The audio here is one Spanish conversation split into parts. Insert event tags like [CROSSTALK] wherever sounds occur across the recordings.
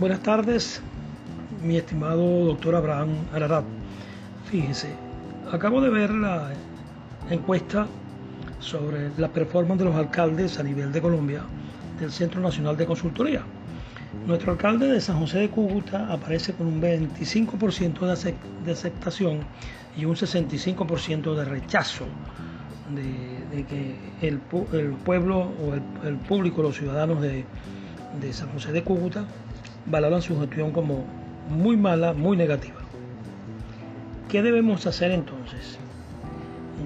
Buenas tardes, mi estimado doctor Abraham Ararat. Fíjese, acabo de ver la encuesta sobre la performance de los alcaldes a nivel de Colombia del Centro Nacional de Consultoría. Nuestro alcalde de San José de Cúcuta aparece con un 25% de aceptación y un 65% de rechazo de, que el, pueblo o el, público, los ciudadanos de San José de Cúcuta valoran su gestión como muy mala, muy negativa. ¿Qué debemos hacer entonces?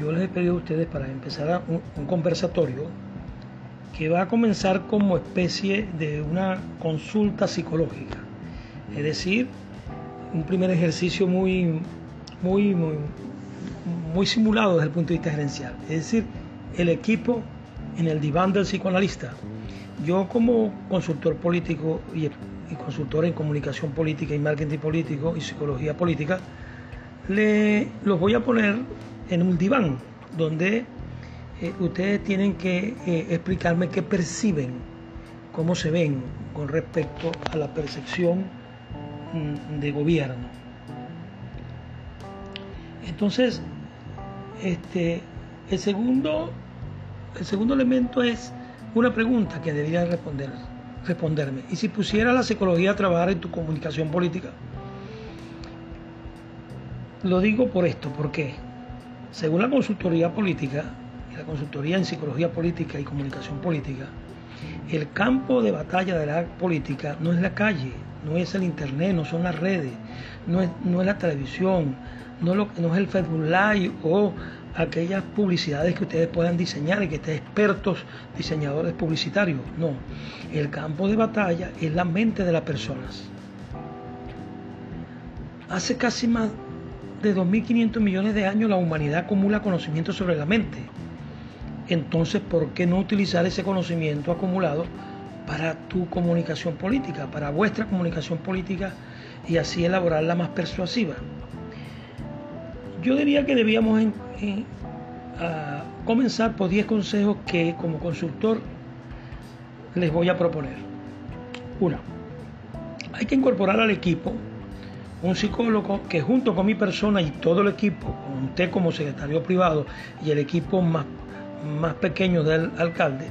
Yo les he pedido a ustedes para empezar un, conversatorio que va a comenzar como especie de una consulta psicológica. Es decir, un primer ejercicio muy, muy, muy, simulado desde el punto de vista gerencial. Es decir, el equipo en el diván del psicoanalista. Yo como consultor político y y consultor en comunicación política y marketing político y psicología política, le, los voy a poner en un diván donde eh, ustedes tienen que eh, explicarme qué perciben, cómo se ven con respecto a la percepción mm, de gobierno. Entonces, este, el segundo, el segundo elemento es una pregunta que debería responder responderme. ¿Y si pusiera la psicología a trabajar en tu comunicación política? Lo digo por esto, porque según la consultoría política, y la consultoría en psicología política y comunicación política, el campo de batalla de la política no es la calle, no es el internet, no son las redes, no es, no es la televisión, no, lo, no es el Facebook Live o aquellas publicidades que ustedes puedan diseñar y que estén expertos diseñadores publicitarios. No, el campo de batalla es la mente de las personas. Hace casi más de 2.500 millones de años la humanidad acumula conocimiento sobre la mente. Entonces, ¿por qué no utilizar ese conocimiento acumulado para tu comunicación política, para vuestra comunicación política y así elaborarla más persuasiva? Yo diría que debíamos comenzar por 10 consejos que como consultor les voy a proponer. Uno, hay que incorporar al equipo un psicólogo que junto con mi persona y todo el equipo, con usted como secretario privado y el equipo más, más pequeño del alcalde,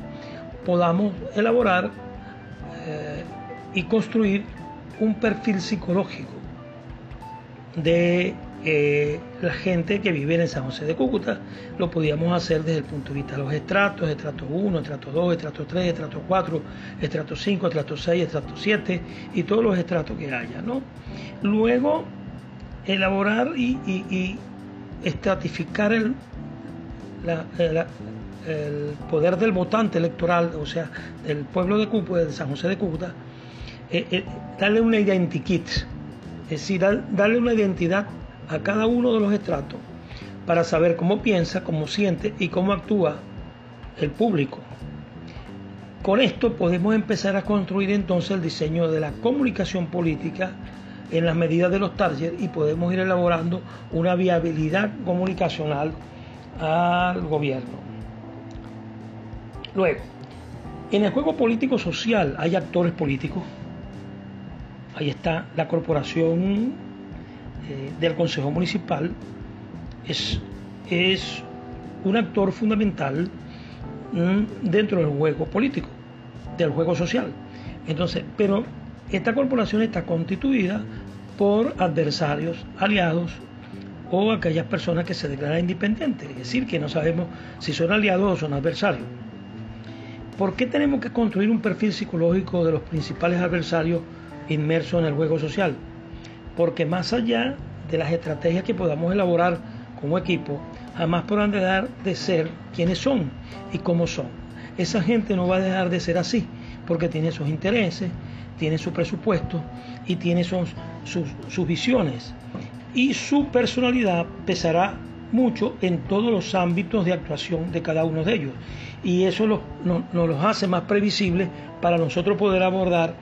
podamos elaborar eh, y construir un perfil psicológico de eh, la gente que vive en San José de Cúcuta. Lo podíamos hacer desde el punto de vista de los estratos, estrato 1, estrato 2, estrato 3, estrato 4, estrato 5, estrato 6, estrato 7 y todos los estratos que haya. ¿no? Luego, elaborar y, estratificar el, el poder del votante electoral, o sea, del pueblo de Cúcuta, de San José de Cúcuta, eh, eh, darle una identikit, es decir, darle una identidad a cada uno de los estratos para saber cómo piensa, cómo siente y cómo actúa el público. Con esto podemos empezar a construir entonces el diseño de la comunicación política en las medidas de los targets y podemos ir elaborando una viabilidad comunicacional al gobierno. Luego, en el juego político social hay actores políticos. Ahí está la corporación eh, del Consejo Municipal es, es un actor fundamental mm, dentro del juego político, del juego social. Entonces, pero esta corporación está constituida por adversarios, aliados o aquellas personas que se declaran independientes, es decir, que no sabemos si son aliados o son adversarios. ¿Por qué tenemos que construir un perfil psicológico de los principales adversarios inmersos en el juego social? Porque más allá de las estrategias que podamos elaborar como equipo, jamás podrán dejar de ser quienes son y cómo son. Esa gente no va a dejar de ser así, porque tiene sus intereses, tiene su presupuesto y tiene sus, sus, visiones. Y su personalidad pesará mucho en todos los ámbitos de actuación de cada uno de ellos. Y eso nos los hace más previsibles para nosotros poder abordar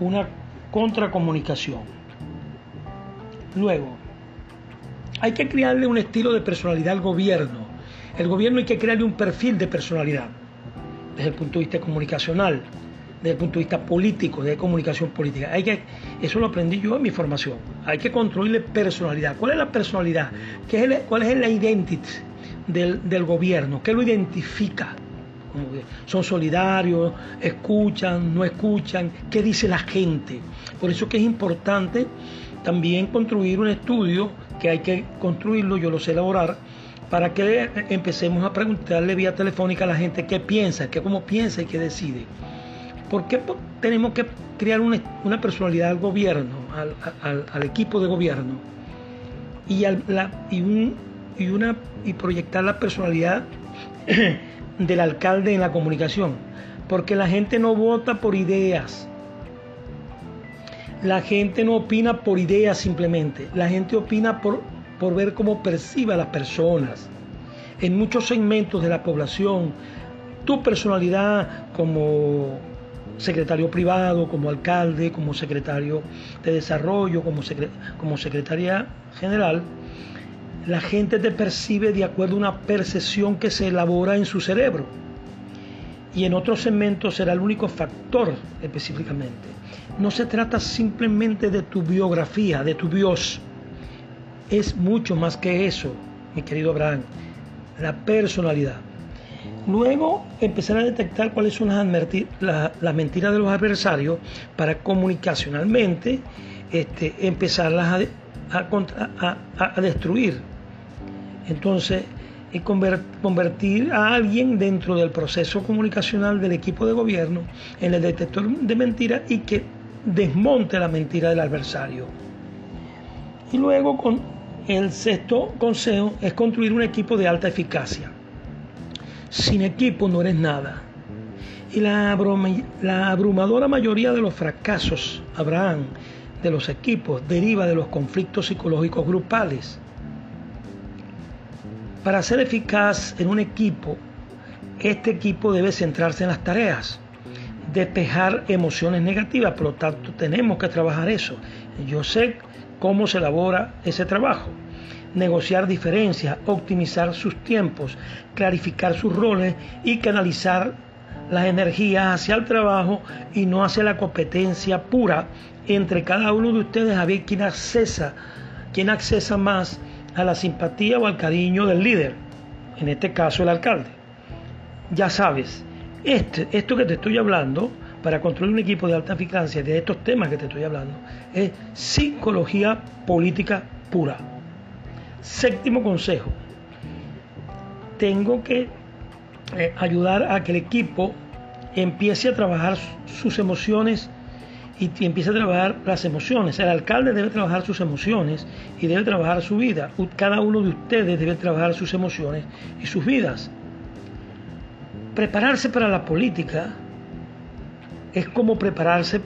una contracomunicación. Luego, hay que crearle un estilo de personalidad al gobierno. El gobierno hay que crearle un perfil de personalidad desde el punto de vista comunicacional. desde el punto de vista político, de comunicación política. Hay que, eso lo aprendí yo en mi formación. Hay que construirle personalidad. ¿Cuál es la personalidad? ¿Qué es ¿Cuál es la identidad del, del gobierno? ¿Qué lo identifica? Son solidarios, escuchan, no escuchan, ¿qué dice la gente? Por eso que es importante también construir un estudio que hay que construirlo, yo lo sé elaborar, para que empecemos a preguntarle vía telefónica a la gente qué piensa, qué cómo piensa y qué decide. ¿Por qué tenemos que crear una, personalidad al gobierno, al, equipo de gobierno y, y, una, y proyectar la personalidad [CLEARS THROAT] del alcalde en la comunicación? Porque la gente no vota por ideas. La gente no opina por ideas simplemente. La gente opina por, por ver cómo percibe a las personas. En muchos segmentos de la población, tu personalidad como secretario privado, como alcalde, como secretario de desarrollo, como, como secretaria general, la gente te percibe de acuerdo a una percepción que se elabora en su cerebro. Y en otros segmentos será el único factor específicamente. No se trata simplemente de tu biografía, de tu bios. Es mucho más que eso, mi querido Abraham. La personalidad. Luego empezar a detectar cuáles son las, mentiras de los adversarios para comunicacionalmente este, empezarlas a, destruir. Entonces, convertir a alguien dentro del proceso comunicacional del equipo de gobierno en el detector de mentiras y que desmonte la mentira del adversario. Y luego con el sexto consejo es construir un equipo de alta eficacia sin equipo no eres nada. Y la, abrumadora mayoría de los fracasos, Abraham, de los equipos deriva de los conflictos psicológicos grupales. Para ser eficaz en un equipo, este equipo debe centrarse en las tareas, despejar emociones negativas, por lo tanto tenemos que trabajar eso. Yo sé cómo se elabora ese trabajo negociar diferencias, optimizar sus tiempos, clarificar sus roles y canalizar las energías hacia el trabajo y no hacia la competencia pura entre cada uno de ustedes a ver quién accesa, quién accesa más a la simpatía o al cariño del líder, en este caso el alcalde. Ya sabes, este, esto que te estoy hablando, para construir un equipo de alta eficacia de estos temas que te estoy hablando, es psicología política pura. Séptimo consejo, tengo que eh, ayudar a que el equipo empiece a trabajar sus emociones y empiece a trabajar las emociones. El alcalde debe trabajar sus emociones y debe trabajar su vida. Cada uno de ustedes debe trabajar sus emociones y sus vidas. Prepararse para la política es como prepararse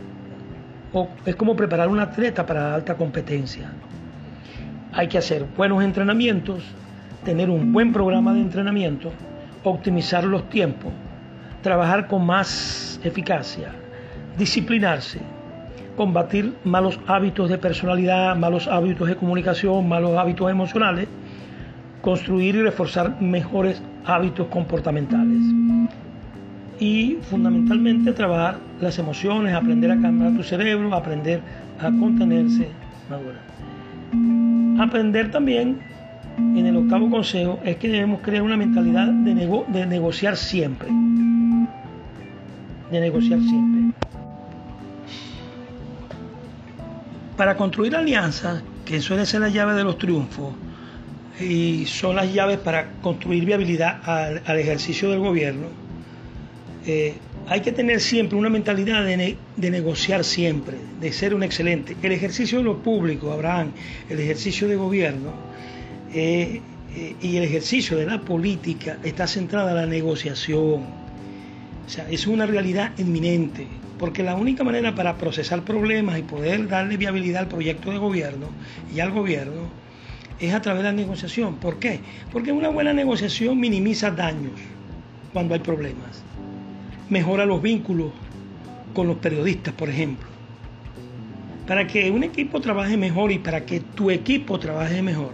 o es como preparar un atleta para alta competencia. Hay que hacer buenos entrenamientos, tener un buen programa de entrenamiento, optimizar los tiempos, trabajar con más eficacia, disciplinarse, combatir malos hábitos de personalidad, malos hábitos de comunicación, malos hábitos emocionales, construir y reforzar mejores hábitos comportamentales. Y fundamentalmente trabajar las emociones, aprender a cambiar tu cerebro, aprender a contenerse, madurar. Aprender también en el octavo consejo es que debemos crear una mentalidad de negociar siempre. De negociar siempre. Para construir alianzas, que suele ser la llave de los triunfos, y son las llaves para construir viabilidad al, ejercicio del gobierno, eh, hay que tener siempre una mentalidad de, negociar siempre, de ser un excelente. El ejercicio de lo público, Abraham, el ejercicio de gobierno eh, eh, y el ejercicio de la política está centrada en la negociación. O sea, es una realidad inminente, porque la única manera para procesar problemas y poder darle viabilidad al proyecto de gobierno y al gobierno es a través de la negociación. ¿Por qué? Porque una buena negociación minimiza daños cuando hay problemas mejora los vínculos con los periodistas, por ejemplo. Para que un equipo trabaje mejor y para que tu equipo trabaje mejor,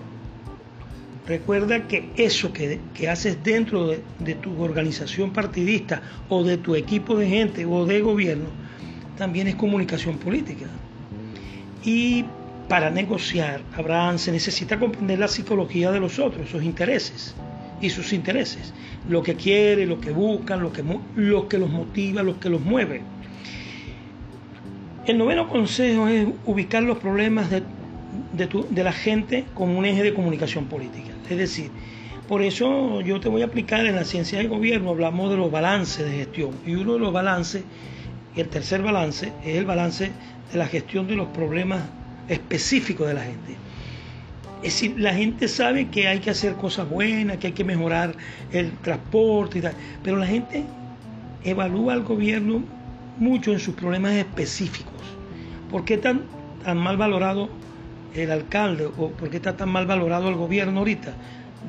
Recuerda que eso que, haces dentro de, de, tu organización partidista o de tu equipo de gente o de gobierno también es comunicación política. Y para negociar, Abraham se necesita comprender la psicología de los otros, sus intereses y sus intereses, lo que quiere, lo que buscan, lo que, lo que los motiva, lo que los mueve. El noveno consejo es ubicar los problemas de, de, la gente como un eje de comunicación política. Es decir, por eso yo te voy a aplicar en la ciencia del gobierno, hablamos de los balances de gestión. Y uno de los balances, el tercer balance, es el balance de la gestión de los problemas específicos de la gente. Es decir, la gente sabe que hay que hacer cosas buenas, que hay que mejorar el transporte y tal, pero la gente evalúa al gobierno mucho en sus problemas específicos. ¿Por qué tan, tan mal valorado el alcalde o por qué está tan mal valorado el gobierno ahorita?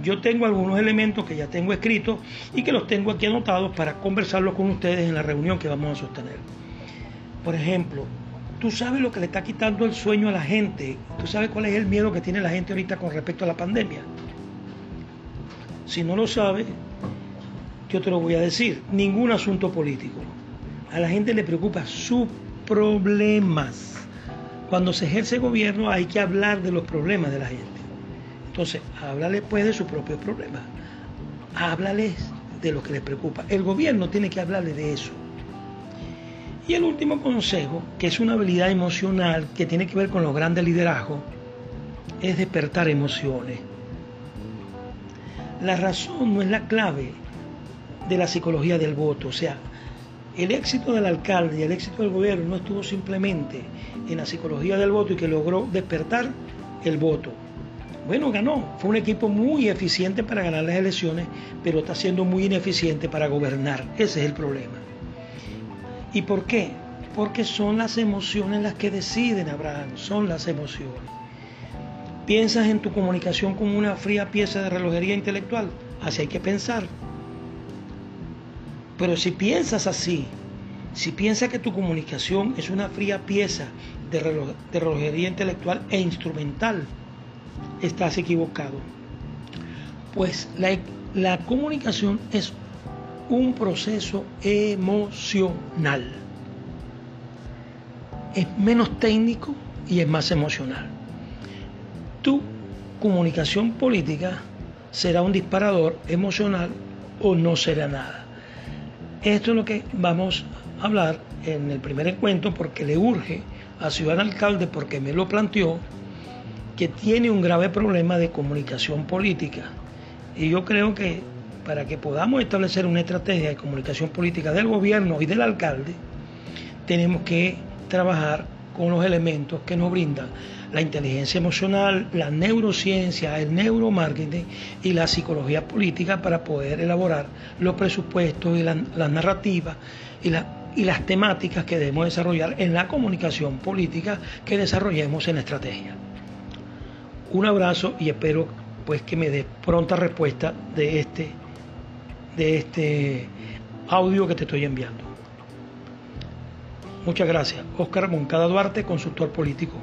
Yo tengo algunos elementos que ya tengo escritos y que los tengo aquí anotados para conversarlos con ustedes en la reunión que vamos a sostener. Por ejemplo, Tú sabes lo que le está quitando el sueño a la gente. Tú sabes cuál es el miedo que tiene la gente ahorita con respecto a la pandemia. Si no lo sabes, yo te lo voy a decir. Ningún asunto político. A la gente le preocupa sus problemas. Cuando se ejerce gobierno hay que hablar de los problemas de la gente. Entonces, háblale pues de sus propios problemas. Háblales de lo que les preocupa. El gobierno tiene que hablarle de eso. Y el último consejo, que es una habilidad emocional que tiene que ver con los grandes liderazgos, es despertar emociones. La razón no es la clave de la psicología del voto, o sea, el éxito del alcalde y el éxito del gobierno no estuvo simplemente en la psicología del voto y que logró despertar el voto. Bueno, ganó, fue un equipo muy eficiente para ganar las elecciones, pero está siendo muy ineficiente para gobernar. Ese es el problema. ¿Y por qué? Porque son las emociones las que deciden, Abraham, son las emociones. ¿Piensas en tu comunicación como una fría pieza de relojería intelectual? Así hay que pensar. Pero si piensas así, si piensas que tu comunicación es una fría pieza de, relojería intelectual e instrumental, estás equivocado. Pues la, la comunicación es un proceso emocional. Es menos técnico y es más emocional. Tu comunicación política será un disparador emocional o no será nada. Esto es lo que vamos a hablar en el primer encuentro porque le urge a Ciudad Alcalde, porque me lo planteó, que tiene un grave problema de comunicación política. Y yo creo que para que podamos establecer una estrategia de comunicación política del gobierno y del alcalde, tenemos que trabajar con los elementos que nos brindan la inteligencia emocional, la neurociencia, el neuromarketing y la psicología política para poder elaborar los presupuestos y las narrativas y, las temáticas que debemos desarrollar en la comunicación política que desarrollemos en la estrategia. Un abrazo y espero pues que me dé pronta respuesta de este de este audio que te estoy enviando. Muchas gracias. Oscar Moncada Duarte, consultor político.